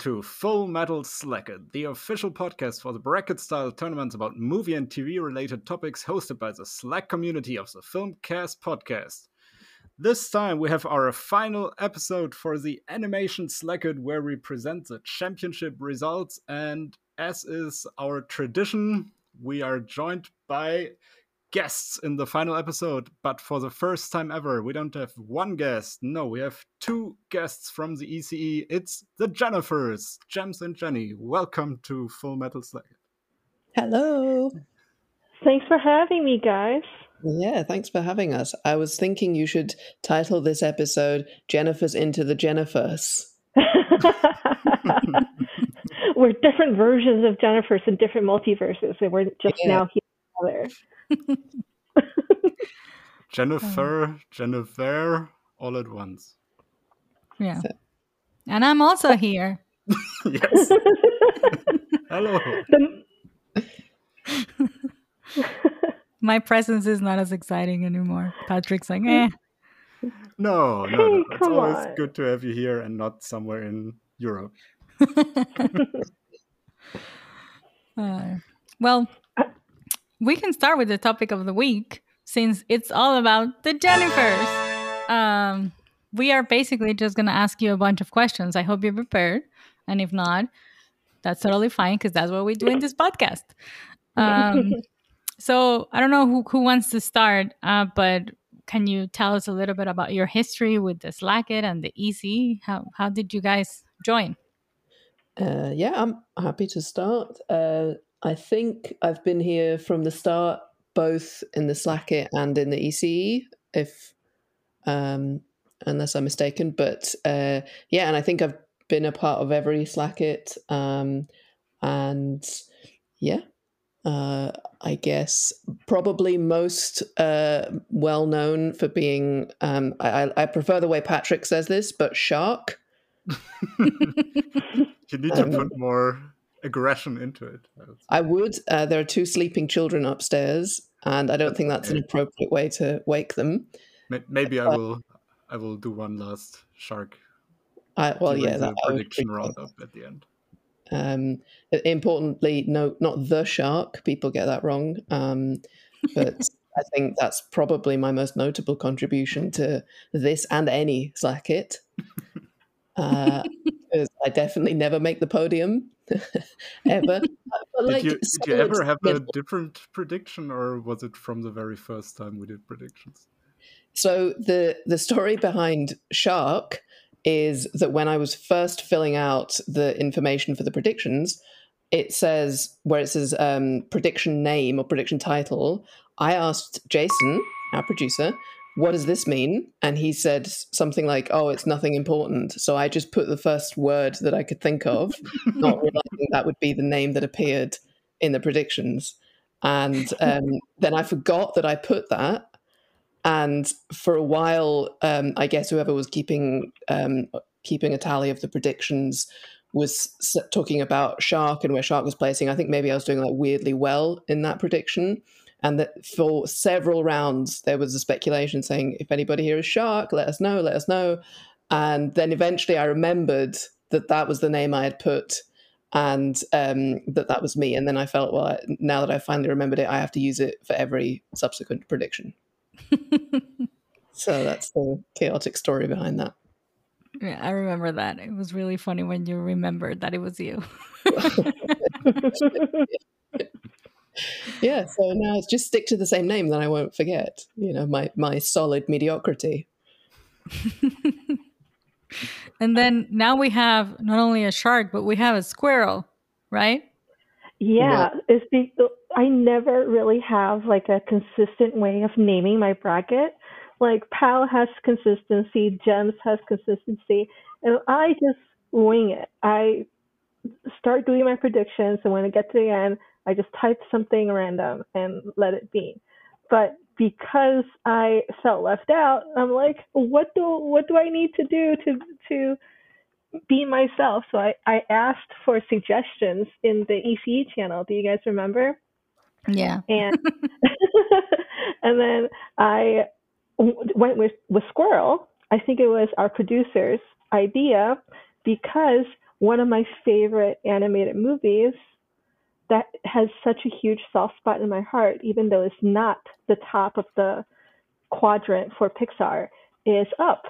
to Full Metal Slacket, the official podcast for the bracket style tournaments about movie and TV related topics hosted by the Slack community of the Filmcast podcast. This time we have our final episode for the Animation Slacket where we present the championship results and as is our tradition, we are joined by guests in the final episode, but for the first time ever, we don't have one guest. No, we have two guests from the ECE. It's the Jennifers, Jems and Jenny. Welcome to Full Metal Slacket. Hello. Thanks for having me, guys. Yeah, thanks for having us. I was thinking you should title this episode Jennifer's into the Jennifers. we're different versions of Jennifer's in different multiverses, and we're just Yeah. now here together. Jennifer, Jennifer, all at once. Yeah. And I'm also here. yes. Hello. The- My presence is not as exciting anymore. Patrick's like, eh. No, no, Hey. It's always on. good to have you here and not somewhere in Europe. Uh, well, we can start with the topic of the week since it's all about the Jennifers. Um, we are basically just going to ask you a bunch of questions. I hope you're prepared. And if not, that's totally fine because that's what we do in this podcast. Um, so I don't know who, who wants to start, uh, but can you tell us a little bit about your history with the Slacket and the EC? How, how did you guys join? Uh, yeah, I'm happy to start. Uh, I think I've been here from the start, both in the Slacket and in the ECE, if um, unless I'm mistaken. But uh, yeah, and I think I've been a part of every Slacket, um, and yeah, uh, I guess probably most uh, well known for being. Um, I, I I prefer the way Patrick says this, but Shark. You need to Um, put more aggression into it. I would. Uh, there are two sleeping children upstairs, and I don't think that's an appropriate way to wake them. May- Maybe I will. I will do one last shark. I, well, yeah, that prediction roundup at the end. Um, importantly, no, not the shark. People get that wrong. Um, but I think that's probably my most notable contribution to this and any Slacket. Uh, 'cause I definitely never make the podium ever. But, like, did you, did you ever have a different prediction, or was it from the very first time we did predictions? So the the story behind Shark is that when I was first filling out the information for the predictions, it says where it says um, prediction name or prediction title. I asked Jason, our producer, what does this mean? And he said something like, "Oh, it's nothing important." So I just put the first word that I could think of, not realizing that would be the name that appeared in the predictions. And um, then I forgot that I put that, and for a while, um, I guess whoever was keeping um, keeping a tally of the predictions was talking about Shark and where Shark was placing. I think maybe I was doing like weirdly well in that prediction, and that for several rounds there was a speculation saying, "If anybody here is Shark, let us know, let us know." And then eventually, I remembered that that was the name I had put. And um, that that was me, and then I felt well. I- Now that I finally remembered it, I have to use it for every subsequent prediction. So that's the chaotic story behind that. Yeah, I remember that. It was really funny when you remembered that it was you. Yeah, so now it's just stick to the same name, then I won't forget. You know, my my solid mediocrity. and then now we have not only a shark, but we have a squirrel, right? yeah, it's be- I never really have like a consistent way of naming my bracket. Like Pal has consistency, Jems has consistency, and I just wing it. I start doing my predictions, and when I get to the end, I just type something random and let it be. But because I felt left out, I'm like, what do what do I need to do to to be myself. So I, I asked for suggestions in the ECE channel. Do you guys remember? Yeah. And and then I went with with Squirrel. I think it was our producer's idea because one of my favorite animated movies that has such a huge soft spot in my heart, even though it's not the top of the quadrant for Pixar, is Up.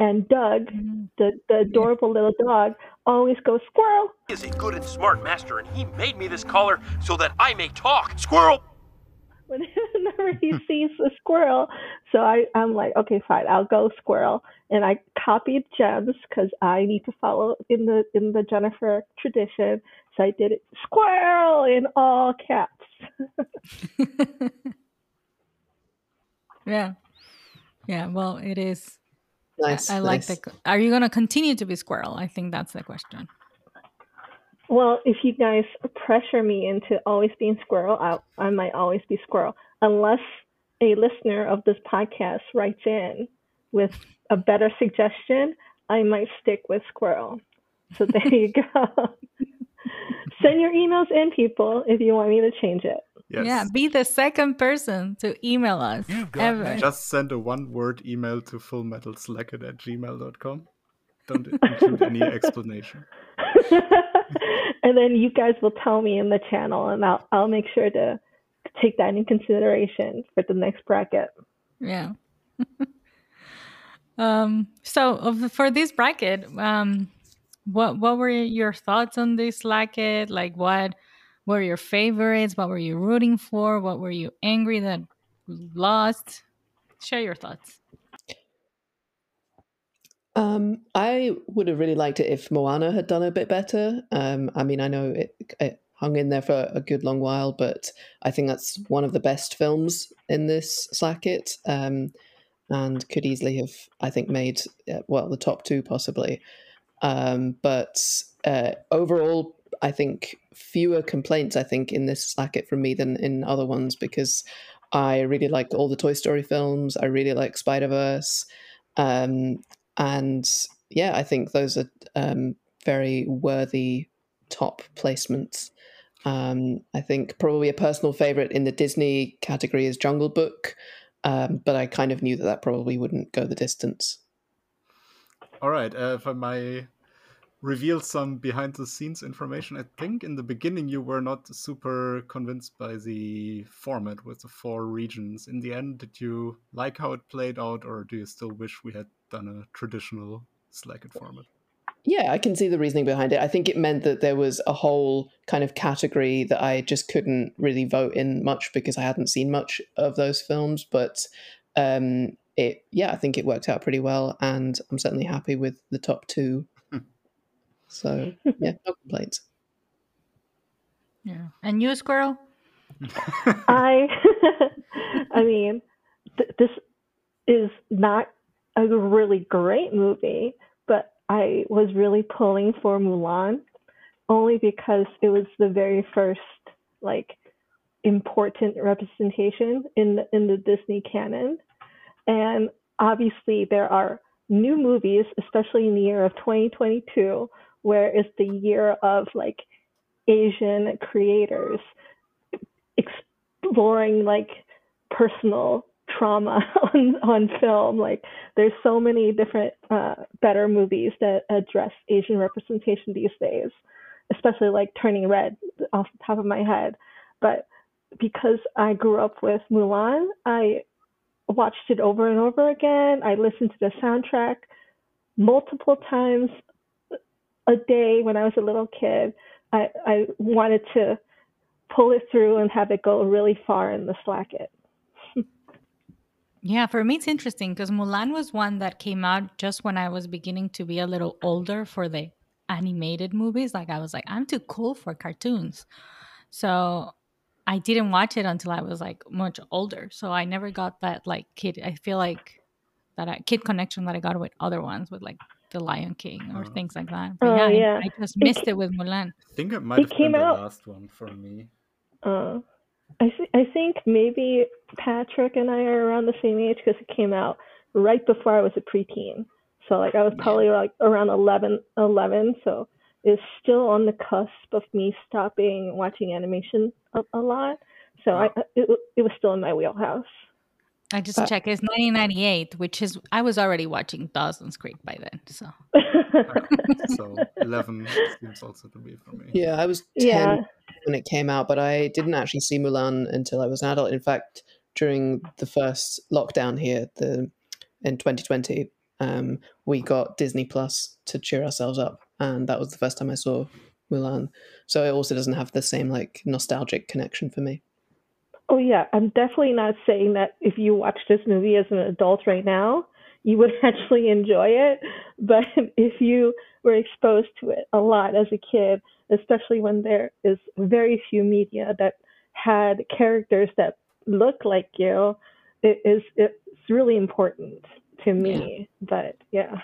And Doug, Mm-hmm. the, the adorable little dog, always goes squirrel. He is a good and smart master, and he made me this collar so that I may talk. Squirrel! whenever he sees a squirrel. So I, I'm like, okay, fine, I'll go squirrel. And I copied Jems because I need to follow in the in the Jennifer tradition. So I did it squirrel in all caps. yeah. Yeah. Well, it is. Nice. I, I like the. Are you going to continue to be squirrel? I think that's the question. Well, if you guys pressure me into always being squirrel, I, I might always be squirrel, unless a listener of this podcast writes in with a better suggestion. I might stick with squirrel. So there you go. Send your emails in, people, if you want me to change it. Yes. Yeah. Be the second person to email us ever. Just send a one word email to fullmetalslacket at gmail.com. Don't include any explanation. and then you guys will tell me in the channel, and I'll I'll make sure to take that in consideration for the next bracket. Yeah. um. So for this bracket, um, what what were your thoughts on this bracket? Like, what were your favorites? What were you rooting for? What were you angry that lost? Share your thoughts. Um, I would have really liked it if Moana had done a bit better. Um, I mean, I know it, it hung in there for a good long while, but I think that's one of the best films in this slacket, um, and could easily have, I think, made uh, well the top two possibly. Um, but uh, overall, I think fewer complaints. I think in this slacket from me than in other ones because I really liked all the Toy Story films. I really like Spider Verse. Um, and yeah, I think those are um, very worthy top placements. Um, I think probably a personal favorite in the Disney category is Jungle Book, um, but I kind of knew that that probably wouldn't go the distance. All right, uh, if I may reveal some behind the scenes information, I think in the beginning you were not super convinced by the format with the four regions. In the end, did you like how it played out, or do you still wish we had done a traditional Slacket format? Yeah, I can see the reasoning behind it. I think it meant that there was a whole kind of category that I just couldn't really vote in much because I hadn't seen much of those films. But um, it, yeah, I think it worked out pretty well, and I'm certainly happy with the top two. So yeah, no complaints. Yeah. And you, Squirrel? I, I mean, th- this is not a really great movie, but I was really pulling for Mulan only because it was the very first like important representation in the, in the Disney canon, and obviously there are new movies, especially in the year of 2022, where it's the year of like Asian creators exploring like personal trauma on on film. Like there's so many different uh, better movies that address Asian representation these days, especially like Turning Red off the top of my head. But because I grew up with Mulan, I watched it over and over again. I listened to the soundtrack multiple times a day when I was a little kid. I, I wanted to pull it through and have it go really far in the slacket. Yeah, for me it's interesting because Mulan was one that came out just when I was beginning to be a little older for the animated movies. Like I was like, I'm too cool for cartoons. So I didn't watch it until I was like much older. So I never got that like kid. I feel like that uh, kid connection that I got with other ones with like The Lion King or Oh. things like that. But Oh, yeah, I- yeah. I, just missed it with Mulan. I think it might It have came been out- the last one for me. Uh, I th- I think maybe Patrick and I are around the same age because it came out right before I was a preteen. So like I was probably like around 11, 11 so it's still on the cusp of me stopping watching animation a, a lot. So I it, it was still in my wheelhouse. I just checked. It's 1998, which is I was already watching Dawson's Creek by then. So so 11 seems also to be for me. Yeah, I was 10 Yeah. when it came out, but I didn't actually see Mulan until I was an adult. In fact, during the first lockdown here, the in 2020, um, we got Disney Plus to cheer ourselves up, and that was the first time I saw Mulan. So it also doesn't have the same like nostalgic connection for me. Oh yeah, I'm definitely not saying that if you watch this movie as an adult right now, you would actually enjoy it. But if you were exposed to it a lot as a kid, especially when there is very few media that had characters that look like you, it is it's really important to me. But yeah.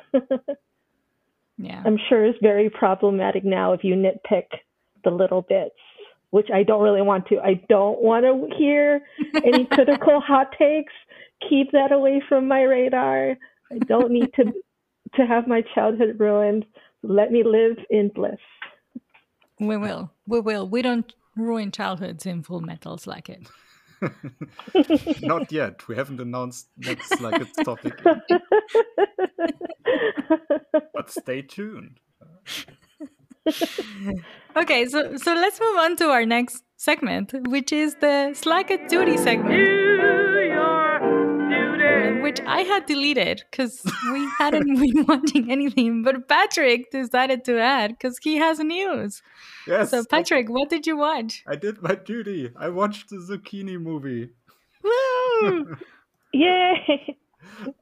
yeah, I'm sure it's very problematic now if you nitpick the little bits, which I don't really want to. I don't want to hear any critical hot takes. Keep that away from my radar. I don't need to to have my childhood ruined. Let me live in bliss. we will. We will. We don't ruin childhoods in Full Metal Slacket. Not yet. We haven't announced next Slacket's topic, but stay tuned. Okay, so so let's move on to our next segment, which is the Slacket Duty segment. Which I had deleted because we hadn't been watching anything, but Patrick decided to add because he has news. Yes, So, Patrick, what did you watch? I did my duty. I watched the Zucchini movie, Woo! Yay!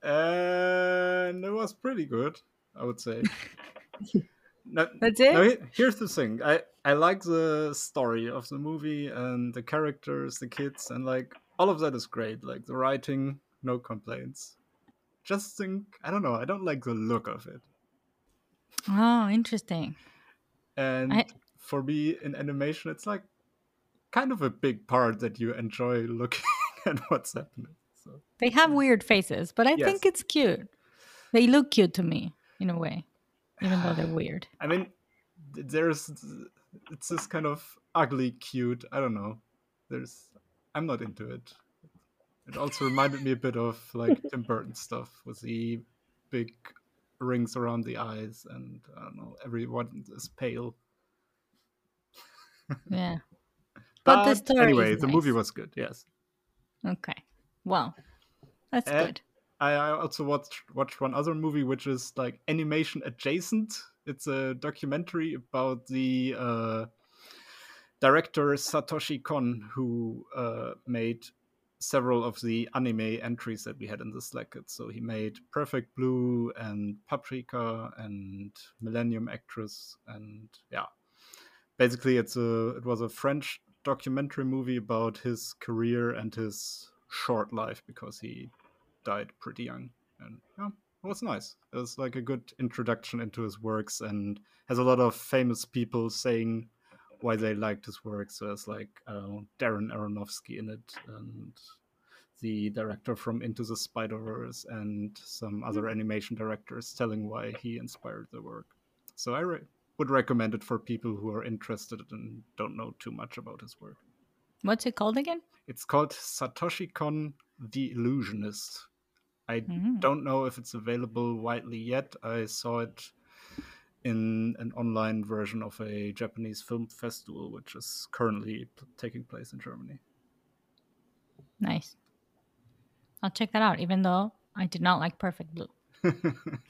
and it was pretty good. I would say. No, That's it? no, here's the thing. I I like the story of the movie and the characters, the kids, and like all of that is great. Like the writing, no complaints. Just think, I don't know. I don't like the look of it. Oh, interesting. And I- for me, in animation, it's like kind of a big part that you enjoy looking at what's happening. So They have weird faces, but I Yes. think it's cute. They look cute to me in a way, even though they're weird. I mean, there's it's this kind of ugly, cute. I don't know. There's I'm not into it. It also reminded me a bit of like Tim Burton stuff with the big rings around the eyes, and I don't know. Everyone is pale. Yeah. But the story anyway, the movie was good. Yes. Okay. Well, that's Eh, good. I, also watched watched one other movie which is like animation adjacent. It's a documentary about the uh, director Satoshi Kon, who uh, made several of the anime entries that we had in the Slacket. So he made Perfect Blue and Paprika and Millennium Actress, and yeah, basically it's a it was a French documentary movie about his career and his short life because he died pretty young. And yeah it was nice. It was like a good introduction into his works and has a lot of famous people saying why they liked his work so there's like know, darren aronofsky in it and the director from into the spider verse and some hmm. other animation directors telling why he inspired the work. So i re- would recommend it for people who are interested and don't know too much about his work. What's it called again? it's called Satoshi Kon the Illusionist. I Mhm. don't know if it's available widely yet. I saw it in an online version of a Japanese film festival, which is currently p- taking place in Germany. Nice. I'll check that out, even though I did not like Perfect Blue.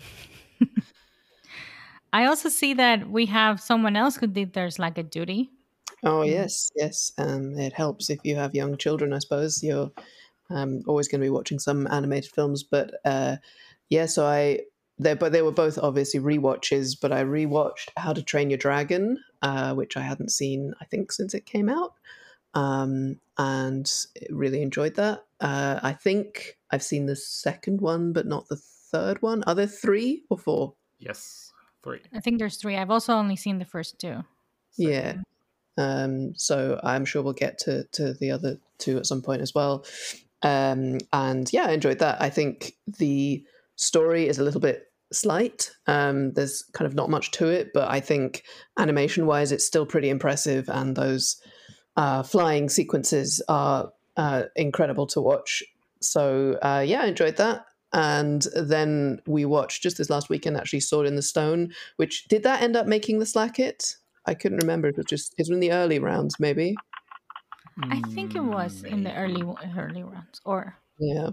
I also see that we have someone else who did theirs like a duty. Oh yes, yes. Um, it helps if you have young children. I suppose you're um, always going to be watching some animated films. But uh, yeah, so I they but they were both obviously rewatches. But I rewatched How to Train Your Dragon, uh, which I hadn't seen I think since it came out, um, and really enjoyed that. Uh, I think I've seen the second one, but not the third one. Are there three or four? yes, three. I think there's three. I've also only seen the first two. Yeah. Um, so I'm sure we'll get to, to the other two at some point as well. Um, and yeah, I enjoyed that. I think the story is a little bit slight. Um, there's kind of not much to it, but I think animation wise, it's still pretty impressive, and those uh, flying sequences are uh, incredible to watch. So uh, yeah, I enjoyed that. And then we watched just this last weekend actually Sword in the Stone, which did that end up making the slacket? I couldn't remember. It was just it was in the early rounds, maybe. I think it mm, was in the early early rounds, or Yeah.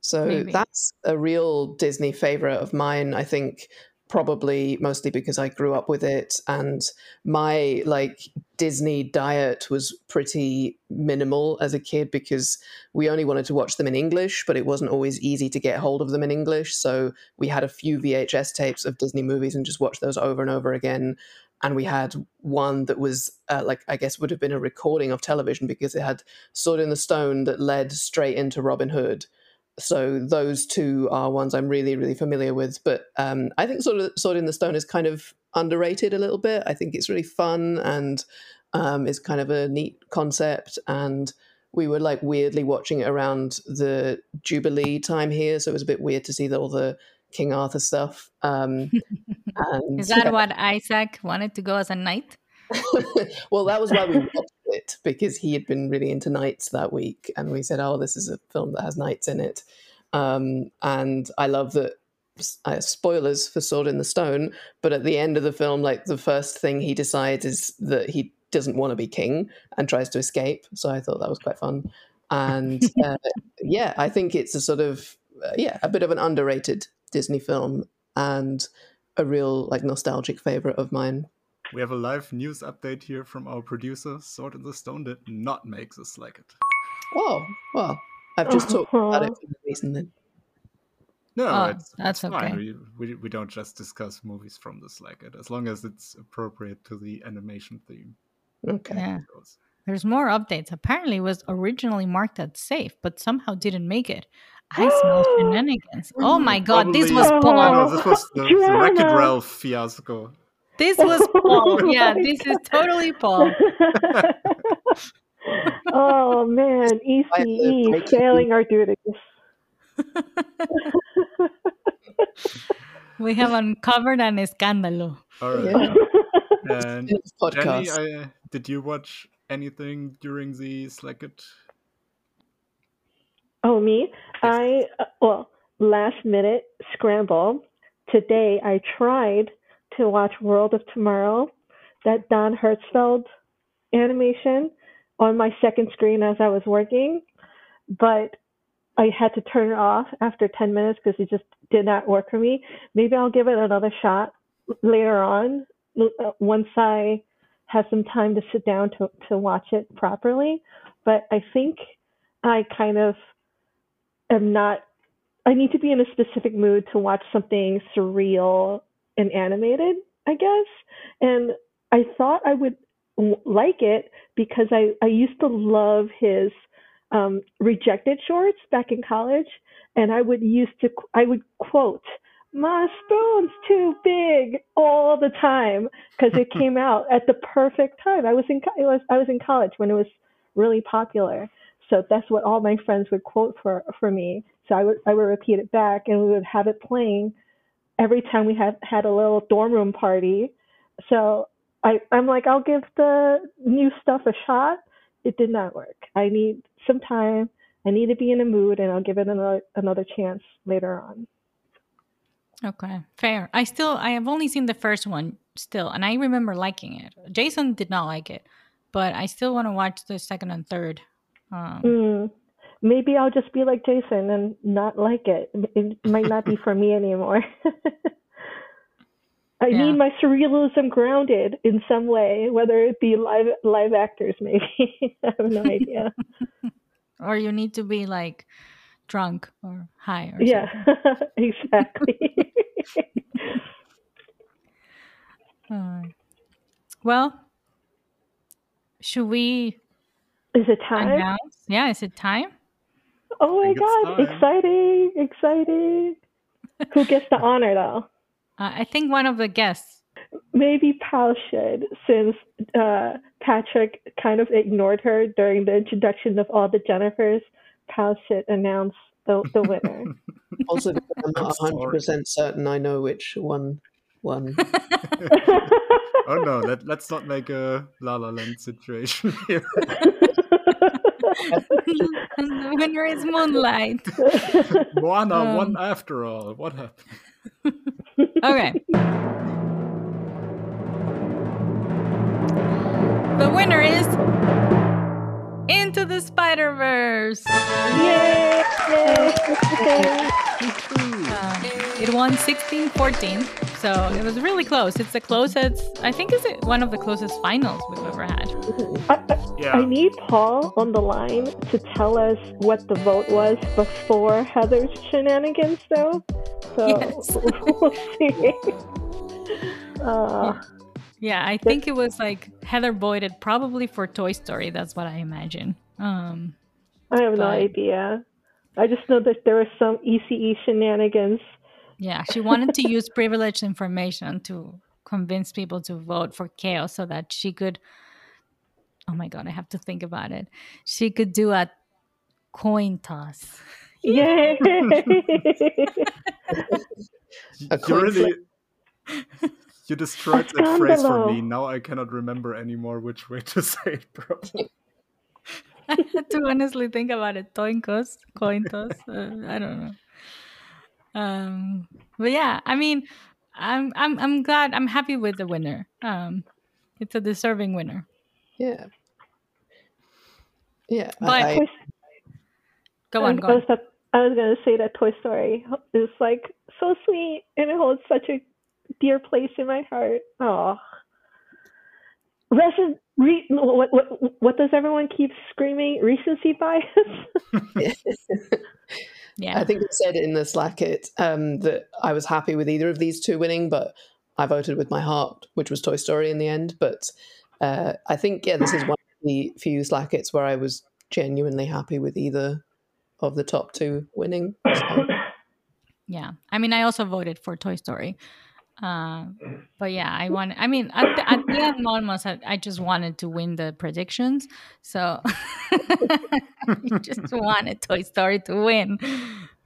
So Maybe. that's a real Disney favorite of mine. I think probably mostly because I grew up with it and my like Disney diet was pretty minimal as a kid because we only wanted to watch them in English, but it wasn't always easy to get hold of them in English. So we had a few VHS tapes of Disney movies and just watched those over and over again. And we had one that was uh, like I guess would have been a recording of television because it had Sword in the Stone that led straight into Robin Hood so those two are ones I'm really, really familiar with. But um, I think of Sword in the Stone is kind of underrated a little bit. I think it's really fun and um, is kind of a neat concept. And we were like weirdly watching it around the Jubilee time here, so it was a bit weird to see all the King Arthur stuff. Um, and is that what Isaac wanted to go as a knight? well, that was why we watched it because he had been really into knights that week, and we said, "Oh, this is a film that has knights in it." Um, and I love that. Uh, spoilers for Sword in the Stone, but at the end of the film, like the first thing he decides is that he doesn't want to be king and tries to escape. So I thought that was quite fun, and uh, yeah, I think it's a sort of uh, yeah a bit of an underrated Disney film and a real like nostalgic favorite of mine. We have a live news update here from our producer. Sword in the Stone did not make the Slacket. Oh, well, I've just oh. talked about it for the reason then. No, Oh, it's, that's it's fine. okay. We, we, we don't just discuss movies from the Slacket, as long as it's appropriate to the animation theme. Okay. Yeah. There's more updates. Apparently, it was originally marked as safe, but somehow didn't make it. I smell shenanigans. Oh my god, this was Probably- Paul. No, this was the, the Wreck-It Ralph fiasco. This was Paul. Yeah, this is totally Paul. oh man, I live ECE failing our duties. We have uncovered an escándalo. All right. Yeah. And a Jenny, podcast. I, uh, did you watch anything during the Slacket? Oh, me? I, uh, well, last minute scramble. Today I tried to watch World of Tomorrow, that Don Hertzfeldt animation, on my second screen as I was working, but I had to turn it off after 10 minutes because it just did not work for me. Maybe I'll give it another shot later on uh, once I have some time to sit down to, to watch it properly. But I think I kind of am not I need to be in a specific mood to watch something surreal and animated, I guess. And I thought I would like it because I, I used to love his um, rejected shorts back in college. And I would used to, I would quote, my spoon's too big all the time because it came out at the perfect time. I was in, it was, I was in college when it was really popular. So that's what all my friends would quote for, for me. So I would I would repeat it back, and we would have it playing every time we had had a little dorm room party. So I I'm like I'll give the new stuff a shot. It did not work. I need some time. I need to be in a mood, and I'll give it another another chance later on. Okay, fair. I still, I have only seen the first one still, and I remember liking it. Jason did not like it, but I still want to watch the second and third. Um, Mm. Maybe I'll just be like Jason and not like it. It might not be for me anymore. I Yeah. need my surrealism grounded in some way, whether it be live live actors, maybe. I have no idea. or you need to be like drunk or high or yeah, exactly. Uh, well, should we Is it time? announce? Yeah, is it time? Oh my god, exciting, exciting. Who gets the honor though? Uh, I think one of the guests. Maybe Pal should, since uh, Patrick kind of ignored her during the introduction of all the Jennifers. Pal should announce the, the winner. Also, I'm not 100% certain I know which one won. Oh no, let, let's not make a La La Land situation here. the winner is Moonlight. Moana Um, won after all. What happened? Okay. The winner is Into the Spider Verse. Yay! It won 16 14, so it was really close. It's the closest, I think, it's one of the closest finals we've ever had. I, I, Yeah. I need Paul on the line to tell us what the vote was before Heather's shenanigans, though. So Yes. we'll see. Uh, Yeah, I think it was like Heather voted probably for Toy Story. That's what I imagine. Um, I have no idea. I just know that there was some ECE shenanigans. Yeah, she wanted to use privileged information to convince people to vote for Chaos so that she could. Oh my god, I have to think about it. She could do a coin toss. Yay! A you coin really you destroyed A that phrase for me. Now I cannot remember anymore which way to say it properly. I had to honestly think about it. Coin toss, coin toss. Uh, I don't know. Um, but yeah, I mean, I'm I'm I'm glad. I'm happy with the winner. Um, it's a deserving winner. Yeah. Yeah. But- I, I, Go on, go was, on. about- I was going to say that Toy Story is like so sweet and it holds such a dear place in my heart. Oh. Resident, re, what, what, what does everyone keep screaming? Recency bias? Yeah, I think I said in the Slacket um, that I was happy with either of these two winning, but I voted with my heart, which was Toy Story in the end. But uh, I think, yeah, this is one of the few Slackets where I was genuinely happy with either of the top two winning. So, yeah. I mean, I also voted for Toy Story. Uh, but yeah, I want. I mean, at the, at the end, almost, I, I just wanted to win the predictions. So I just wanted Toy Story to win.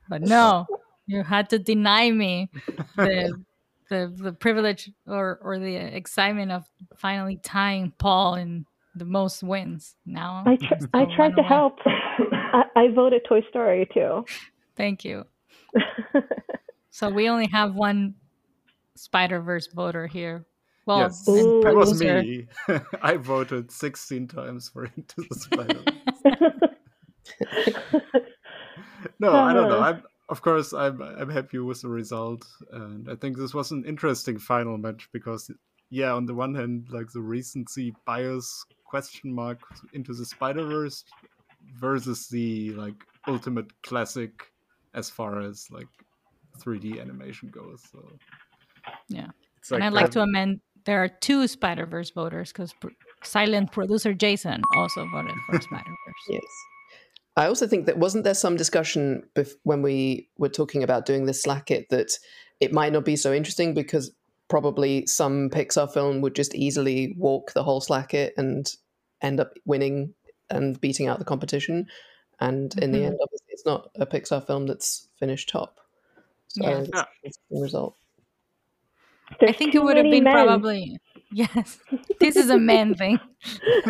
But no, you had to deny me the the, the privilege or or the excitement of finally tying Paul in the most wins. Now I, tr- I tried to help. I, I voted Toy Story too. Thank you. So we only have one Spider Verse voter here. Well, yes, Ooh. that was me. I voted 16 times for Into the Spider. no, I don't know. Uh. I'm of course I'm I'm happy with the result, and I think this was an interesting final match because yeah, on the one hand, like the recency bias question mark into the Spider Verse versus the like ultimate classic as far as like 3D animation goes. So Yeah. it's and I'd like to amend there are two Spider Verse voters because pr- silent producer Jason also voted for Spider Verse. yes. I also think that wasn't there some discussion bef- when we were talking about doing this Slacket that it might not be so interesting because probably some Pixar film would just easily walk the whole Slacket and end up winning and beating out the competition. And in the Mhm. end, obviously, it's not a Pixar film that's finished top. So Yeah. it's Yeah. an interesting result. I think it would have been men. probably yes. This is a man thing.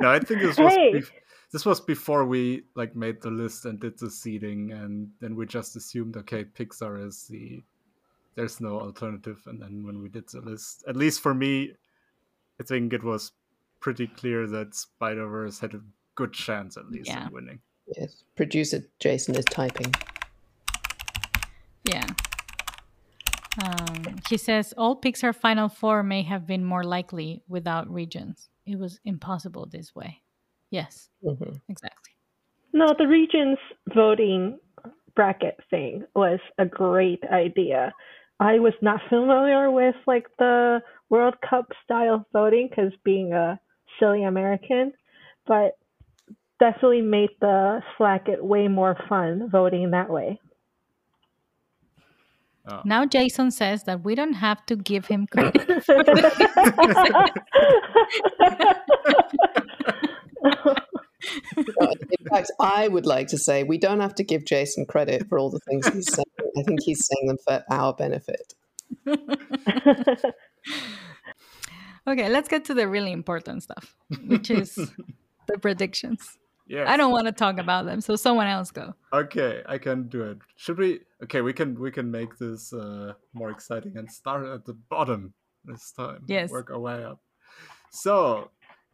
no, I think this was Hey. bef- this was before we like made the list and did the seeding, and then we just assumed okay, Pixar is the there's no alternative, and then when we did the list, at least for me, I think it was pretty clear that Spider Verse had a good chance at least Yeah. of winning. Yes. Producer Jason is typing. Yeah. Um, he says all Pixar Final Four may have been more likely without regions. It was impossible this way. Yes, hmm exactly. No, the regions voting bracket thing was a great idea. I was not familiar with like the World Cup style voting because being a silly American, but definitely made the Slacket way more fun voting that way. Oh. Now Jason says that we don't have to give him credit. In fact, I would like to say we don't have to give Jason credit for all the things he's saying. I think he's saying them for our benefit. okay, let's get to the really important stuff, which is the predictions. Yeah. I don't want to talk about them, so someone else go. Okay, I can do it. Should we? Okay, we can we can make this uh, more exciting and start at the bottom this time. Yes. Work our way up. So,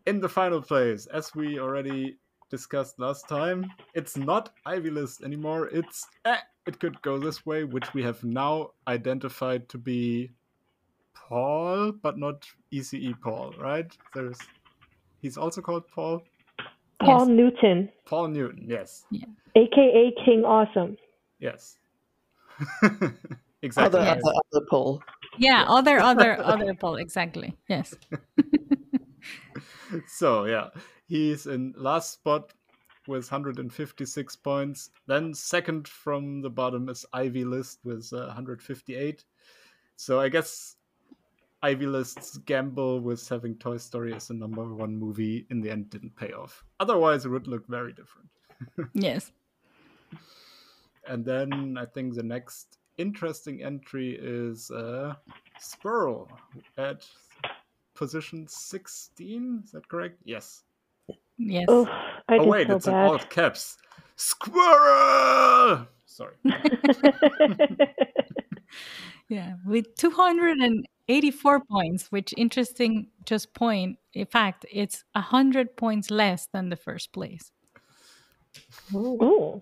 in the final place, as we already discussed last time, it's not Ivy List anymore. It's eh, it could go this way, which we have now identified to be Paul, but not ECE Paul, right? There's he's also called Paul. Paul Yes. Newton, Paul Newton, yes. Yeah. aka King Awesome. Yes. exactly. Other, Yes. other, other Paul. Yeah, other, other, other Paul. Exactly. Yes. so yeah, he's in last spot with 156 points. Then second from the bottom is Ivy List with uh, 158. So I guess Ivy List's gamble with having Toy Story as the number one movie in the end didn't pay off. Otherwise, it would look very different. Yes. And then I think the next interesting entry is uh, Spurl at position 16. Is that correct? Yes. Yes. Oh, oh, wait, so it's in bad. alt caps. Squirrel! Sorry. Yeah, with 284 points, which interesting just point. In fact, it's 100 points less than the first place. Ooh.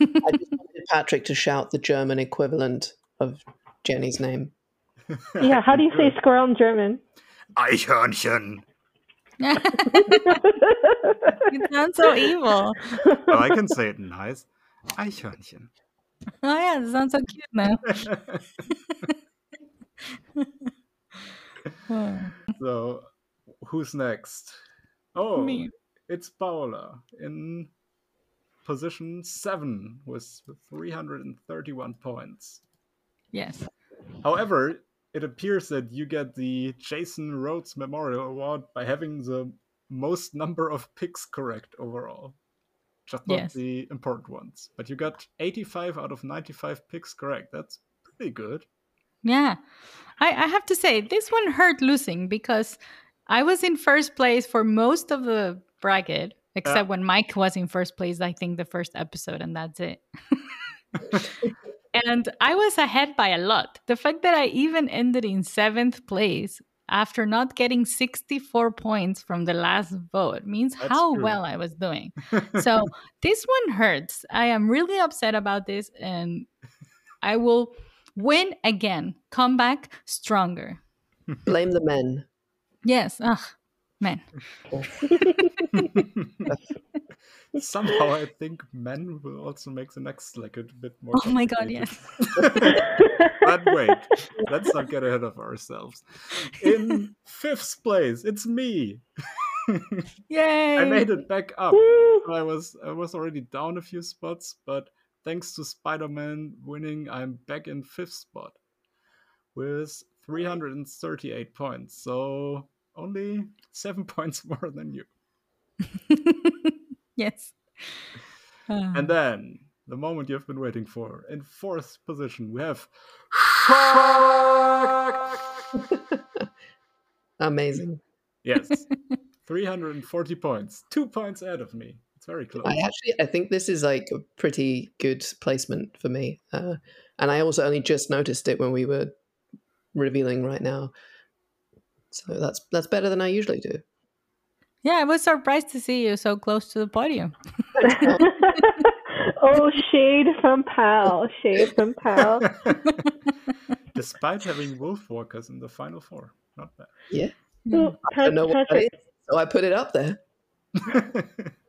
I just wanted Patrick to shout the German equivalent of Jenny's name. Yeah, how do you say squirrel in German? Eichhörnchen. it sounds so evil. Oh, I can say it nice. Eichhörnchen. Oh yeah, it sounds so cute now. So, who's next? Oh, Me. it's Paola in position 7 with 331 points. yes. However, it appears that you get the Jason Rhodes Memorial Award by having the most number of picks correct overall. Just not Yes. the important ones. But you got 85 out of 95 picks correct. That's pretty good. Yeah. I, I have to say, this one hurt losing because I was in first place for most of the bracket, except when Mike was in first place, I think the first episode, and that's it. and I was ahead by a lot. The fact that I even ended in seventh place after not getting 64 points from the last vote means That's how true. well I was doing. So this one hurts. I am really upset about this, and I will win again, come back stronger. Blame the men. Yes. Ugh, man. Somehow, I think men will also make the next like a bit more. Oh my god, complicated. yes. but wait, let's not get ahead of ourselves. In fifth place, it's me. Yay. I made it back up. Woo. I was I was already down a few spots, but thanks to Spider-Man winning, I'm back in fifth spot with 338 points. So only seven points more than you. yes. Uh, And then the moment you've been waiting for. In fourth position, we have Amazing. yes, 340 points, two points ahead of me. It's very close. I actually, I think this is like a pretty good placement for me, uh, and I also only just noticed it when we were revealing right now. So that's that's better than I usually do. yeah, I was surprised to see you so close to the podium. oh, shade from Pal. Shade from Pal. Despite having Wolfwalkers in the final four, not bad. Yeah, Ooh, I don't know what that Patrick, is, so I put it up there.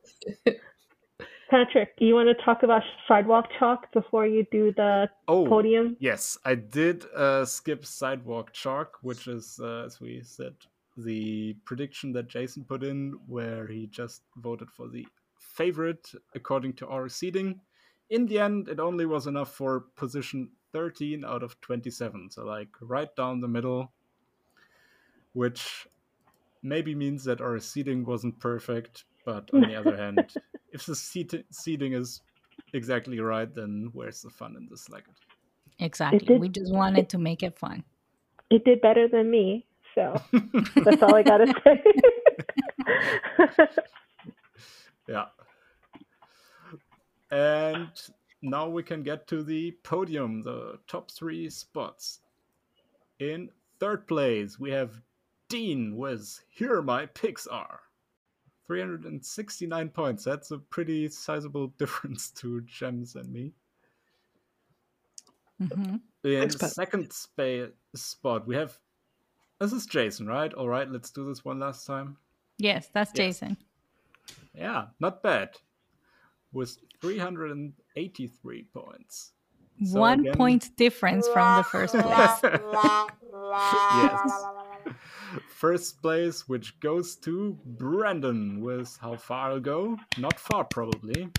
Patrick, you want to talk about sidewalk chalk before you do the oh, podium? Yes, I did uh, skip Sidewalk Chalk, which is, uh, as we said, the prediction that Jason put in, where he just voted for the favorite according to our seeding. In the end, it only was enough for position 13 out of 27, so like right down the middle, which maybe means that our seeding wasn't perfect, But on the other hand, if the seat- seating is exactly right, then where's the fun in this Slacket? Exactly. did- We just wanted to make it fun. It did better than me, so that's all I gotta say. Yeah. And now we can get to the podium, the top three spots. In third place, we have Dean with Here My Picks Are. 369 points. That's a pretty sizable difference to Jems and me. Mm-hmm. In Thanks, Pat. second spa- spot, we have. This is Jason, right? All right, let's do this one last time. Yes, that's Yes. Jason. Yeah, not bad. With 383 points. So One again- point difference from the first place. yes. First place, which goes to Brandon with how far I'll go? Not far, probably.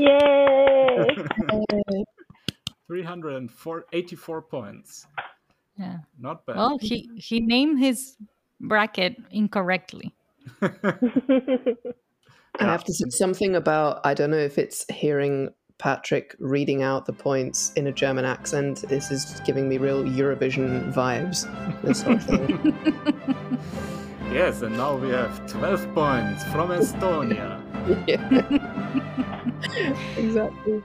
Yay! 384 points. Yeah. Not bad. Well, he he named his bracket incorrectly. I have to say something about I don't know if it's hearing Patrick reading out the points in a German accent. This is giving me real Eurovision vibes. This whole thing. yes, and now we have 12 points from Estonia. yeah. exactly.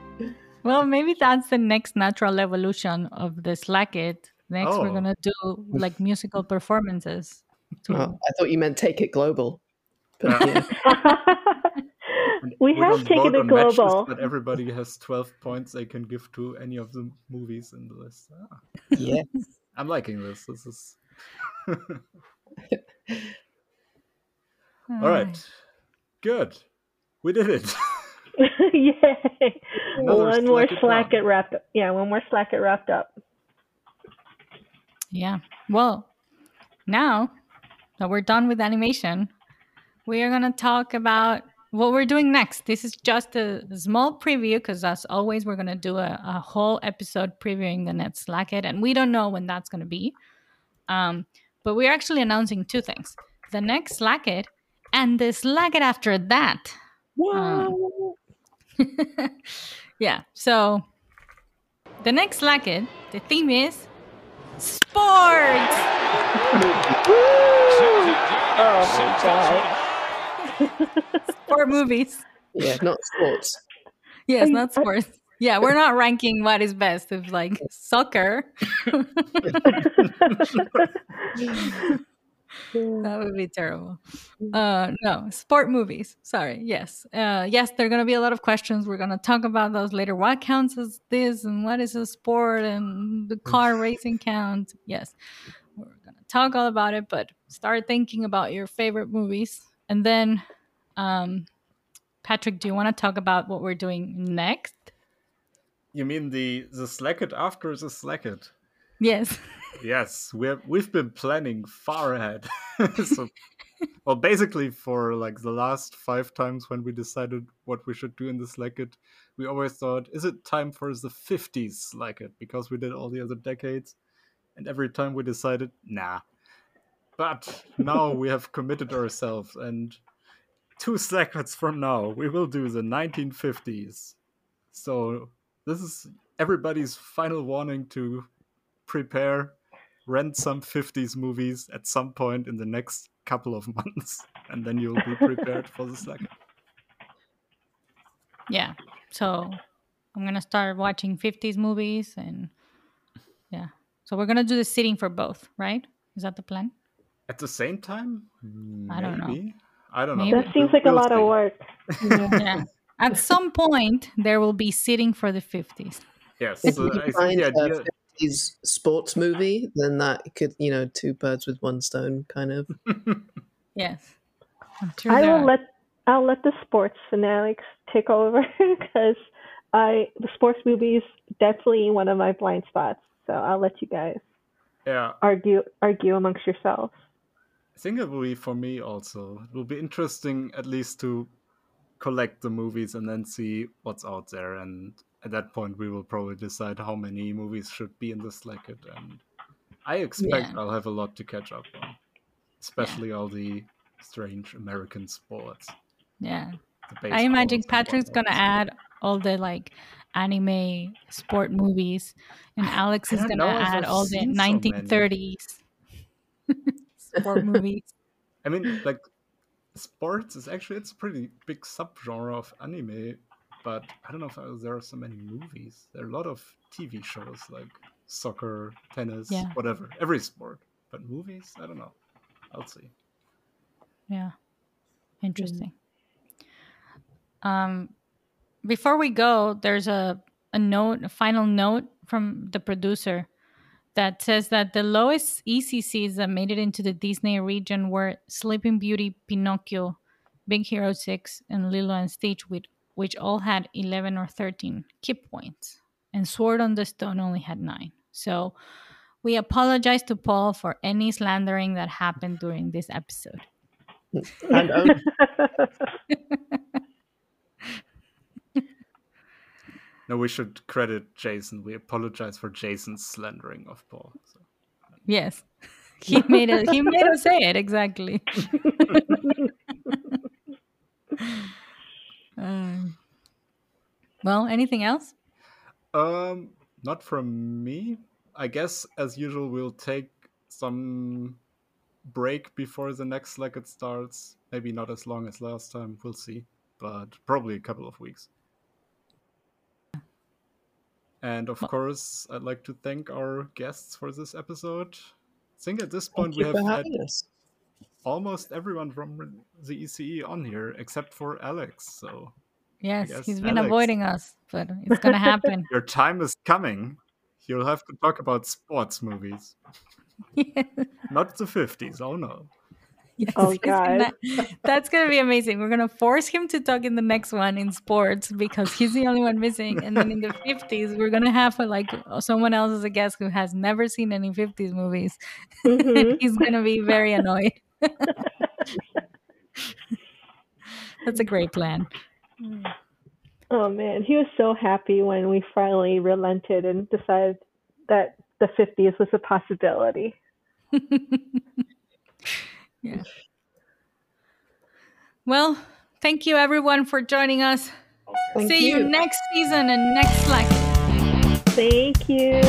Well, maybe that's the next natural evolution of the Slacket. Next, we're Oh. gonna do like musical performances. to- Oh, I thought you meant take it global. But Yeah. Yeah. we have taken vote it on matches, global. but everybody has 12 points they can give to any of the movies in the list. Ah, yeah. I'm liking this. This is. All right. Good. We did it. Yay! Another one more Slacket it wrapped up. Yeah, one more slacket wrapped up. Yeah. Well, now that we're done with animation, we are going to talk about what we're doing next. This is just a small preview because, as always, we're going to do a, a whole episode previewing the next Slacket, and we don't know when that's going to be. Um, but we're actually announcing two things the next Slacket and the Slacket after that. Um, yeah. So the next Slacket, the theme is sports. Oh my god. Sport movies. Yeah, not sports. Yes, not sports. Yeah, we're not ranking what is best of like soccer. that would be terrible. Uh, no, sport movies. Sorry. Yes. Uh, yes, there are going to be a lot of questions. We're going to talk about those later. What counts as this and what is a sport and the car racing count? Yes. We're going to talk all about it, but start thinking about your favorite movies. And then, um, Patrick, do you want to talk about what we're doing next? You mean the the slacket after the slacket? Yes. Yes, we've we've been planning far ahead. so, well, basically for like the last five times when we decided what we should do in the slacket, we always thought, is it time for the fifties slacket? Because we did all the other decades, and every time we decided, nah. But now we have committed ourselves, and two seconds from now, we will do the 1950s. So this is everybody's final warning to prepare, rent some 50s movies at some point in the next couple of months, and then you'll be prepared for the second. Yeah. So I'm gonna start watching 50s movies and yeah. So we're gonna do the sitting for both, right? Is that the plan? At the same time? I don't know. I don't know. Maybe. That seems like a We'll lot of work. yeah. At some point there will be sitting for the 50s. Yes, If so you uh, find the a idea. 50s sports movie, then that could, you know, two birds with one stone kind of. Yes. I'm sure I there will are- let I'll let the sports fanatics take over because I the sports movies definitely one of my blind spots. So I'll let you guys Yeah, argue argue amongst yourselves. I think it will be for me also. It will be interesting at least to collect the movies and then see what's out there. And at that point, we will probably decide how many movies should be in the slacket. And I expect Yeah. I'll have a lot to catch up on, especially all the strange American sports. Yeah. I imagine Patrick's gonna add all the like anime sport movies, and Alex is gonna add all the seen so many. 1930s sport movies. I mean, like sports is actually it's a pretty big subgenre of anime, but I don't know if there are so many movies. There are a lot of TV shows like soccer, tennis, Yeah. whatever, every sport. But movies, I don't know. I'll see. Yeah. Interesting. Um before we go, there's a, a note, a final note from the producer that says that the lowest ECCs that made it into the Disney region were Sleeping Beauty, Pinocchio, Big Hero 6, and Lilo and Stitch, with, which all had 11 or 13 key points. And Sword on the Stone only had 9. So we apologize to Paul for any slandering that happened during this episode. And only, um, No, we should credit Jason. We apologize for Jason's slandering of Paul. So. Yes. He made it he made us say it exactly. um, well, anything else? Um, not from me. I guess as usual we'll take some break before the next Slacket starts. Maybe not as long as last time. We'll see, but probably a couple of weeks. And of course, I'd like to thank our guests for this episode. I think at this point we have had us. almost everyone from the ECE on here except for Alex. So Yes, Yes, he's been Alex. avoiding us, but it's gonna happen. your time is coming. You'll have to talk about sports movies, not the 50s. Oh no. Yes, Oh, gonna- God. that's gonna be amazing. We're gonna force him to talk in the next one in sports because he's the only one missing. And then in the fifties, we're gonna have uh, like someone else as a guest who has never seen any fifties movies. Mhm. he's gonna be very annoyed. that's a great plan. Oh man, he was so happy when we finally relented and decided that the 50s was a possibility. Yeah. Well, thank you everyone for joining us. Thank See you. you. next season and next Slack. Thank you.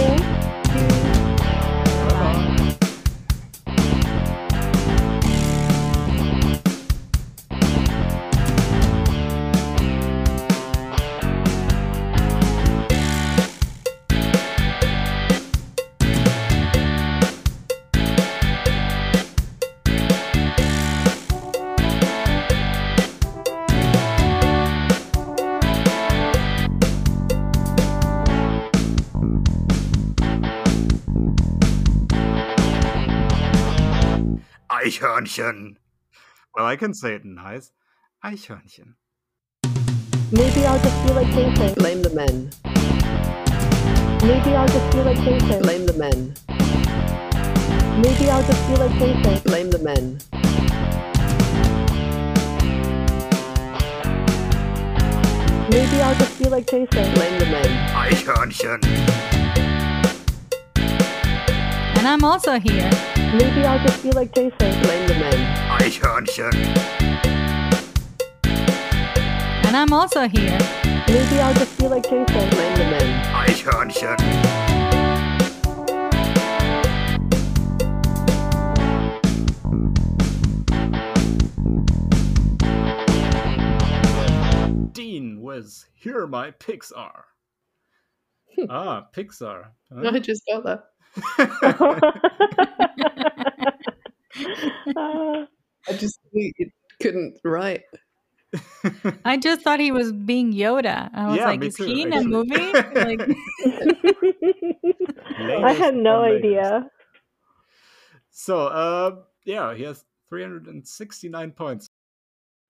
Eichhörnchen. Well, I can say it nice. Eichhörnchen. Maybe I'll just feel like Jason. Blame the men. Maybe I'll just feel like Jason. Blame the men. Maybe I'll just feel like Jason. Blame the men. Maybe I'll just be like Jason. Blame the men. Eichhörnchen. And I'm also here. Maybe I'll just be like Jason. Blame the men. Eichhörnchen. And I'm also here. Maybe I'll just be like Jason. Blame the men. Eichhörnchen. Dean with Here My Pigs Are. ah, Pixar. Huh? I just got that. Uh, I just it couldn't write. I just thought he was being Yoda. I was Yeah, like, me is too, he in a movie? Like, I had no Latest idea. So, uh, yeah, he has 369 points.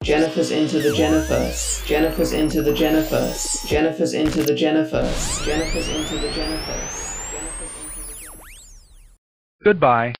Jennifer's into the Jennifer's. Jennifer's into the Jennifer's. Jennifer's into the Jennifer's. Jennifer's into the Jennifer's. Jennifer's into the Jennifer's. Goodbye.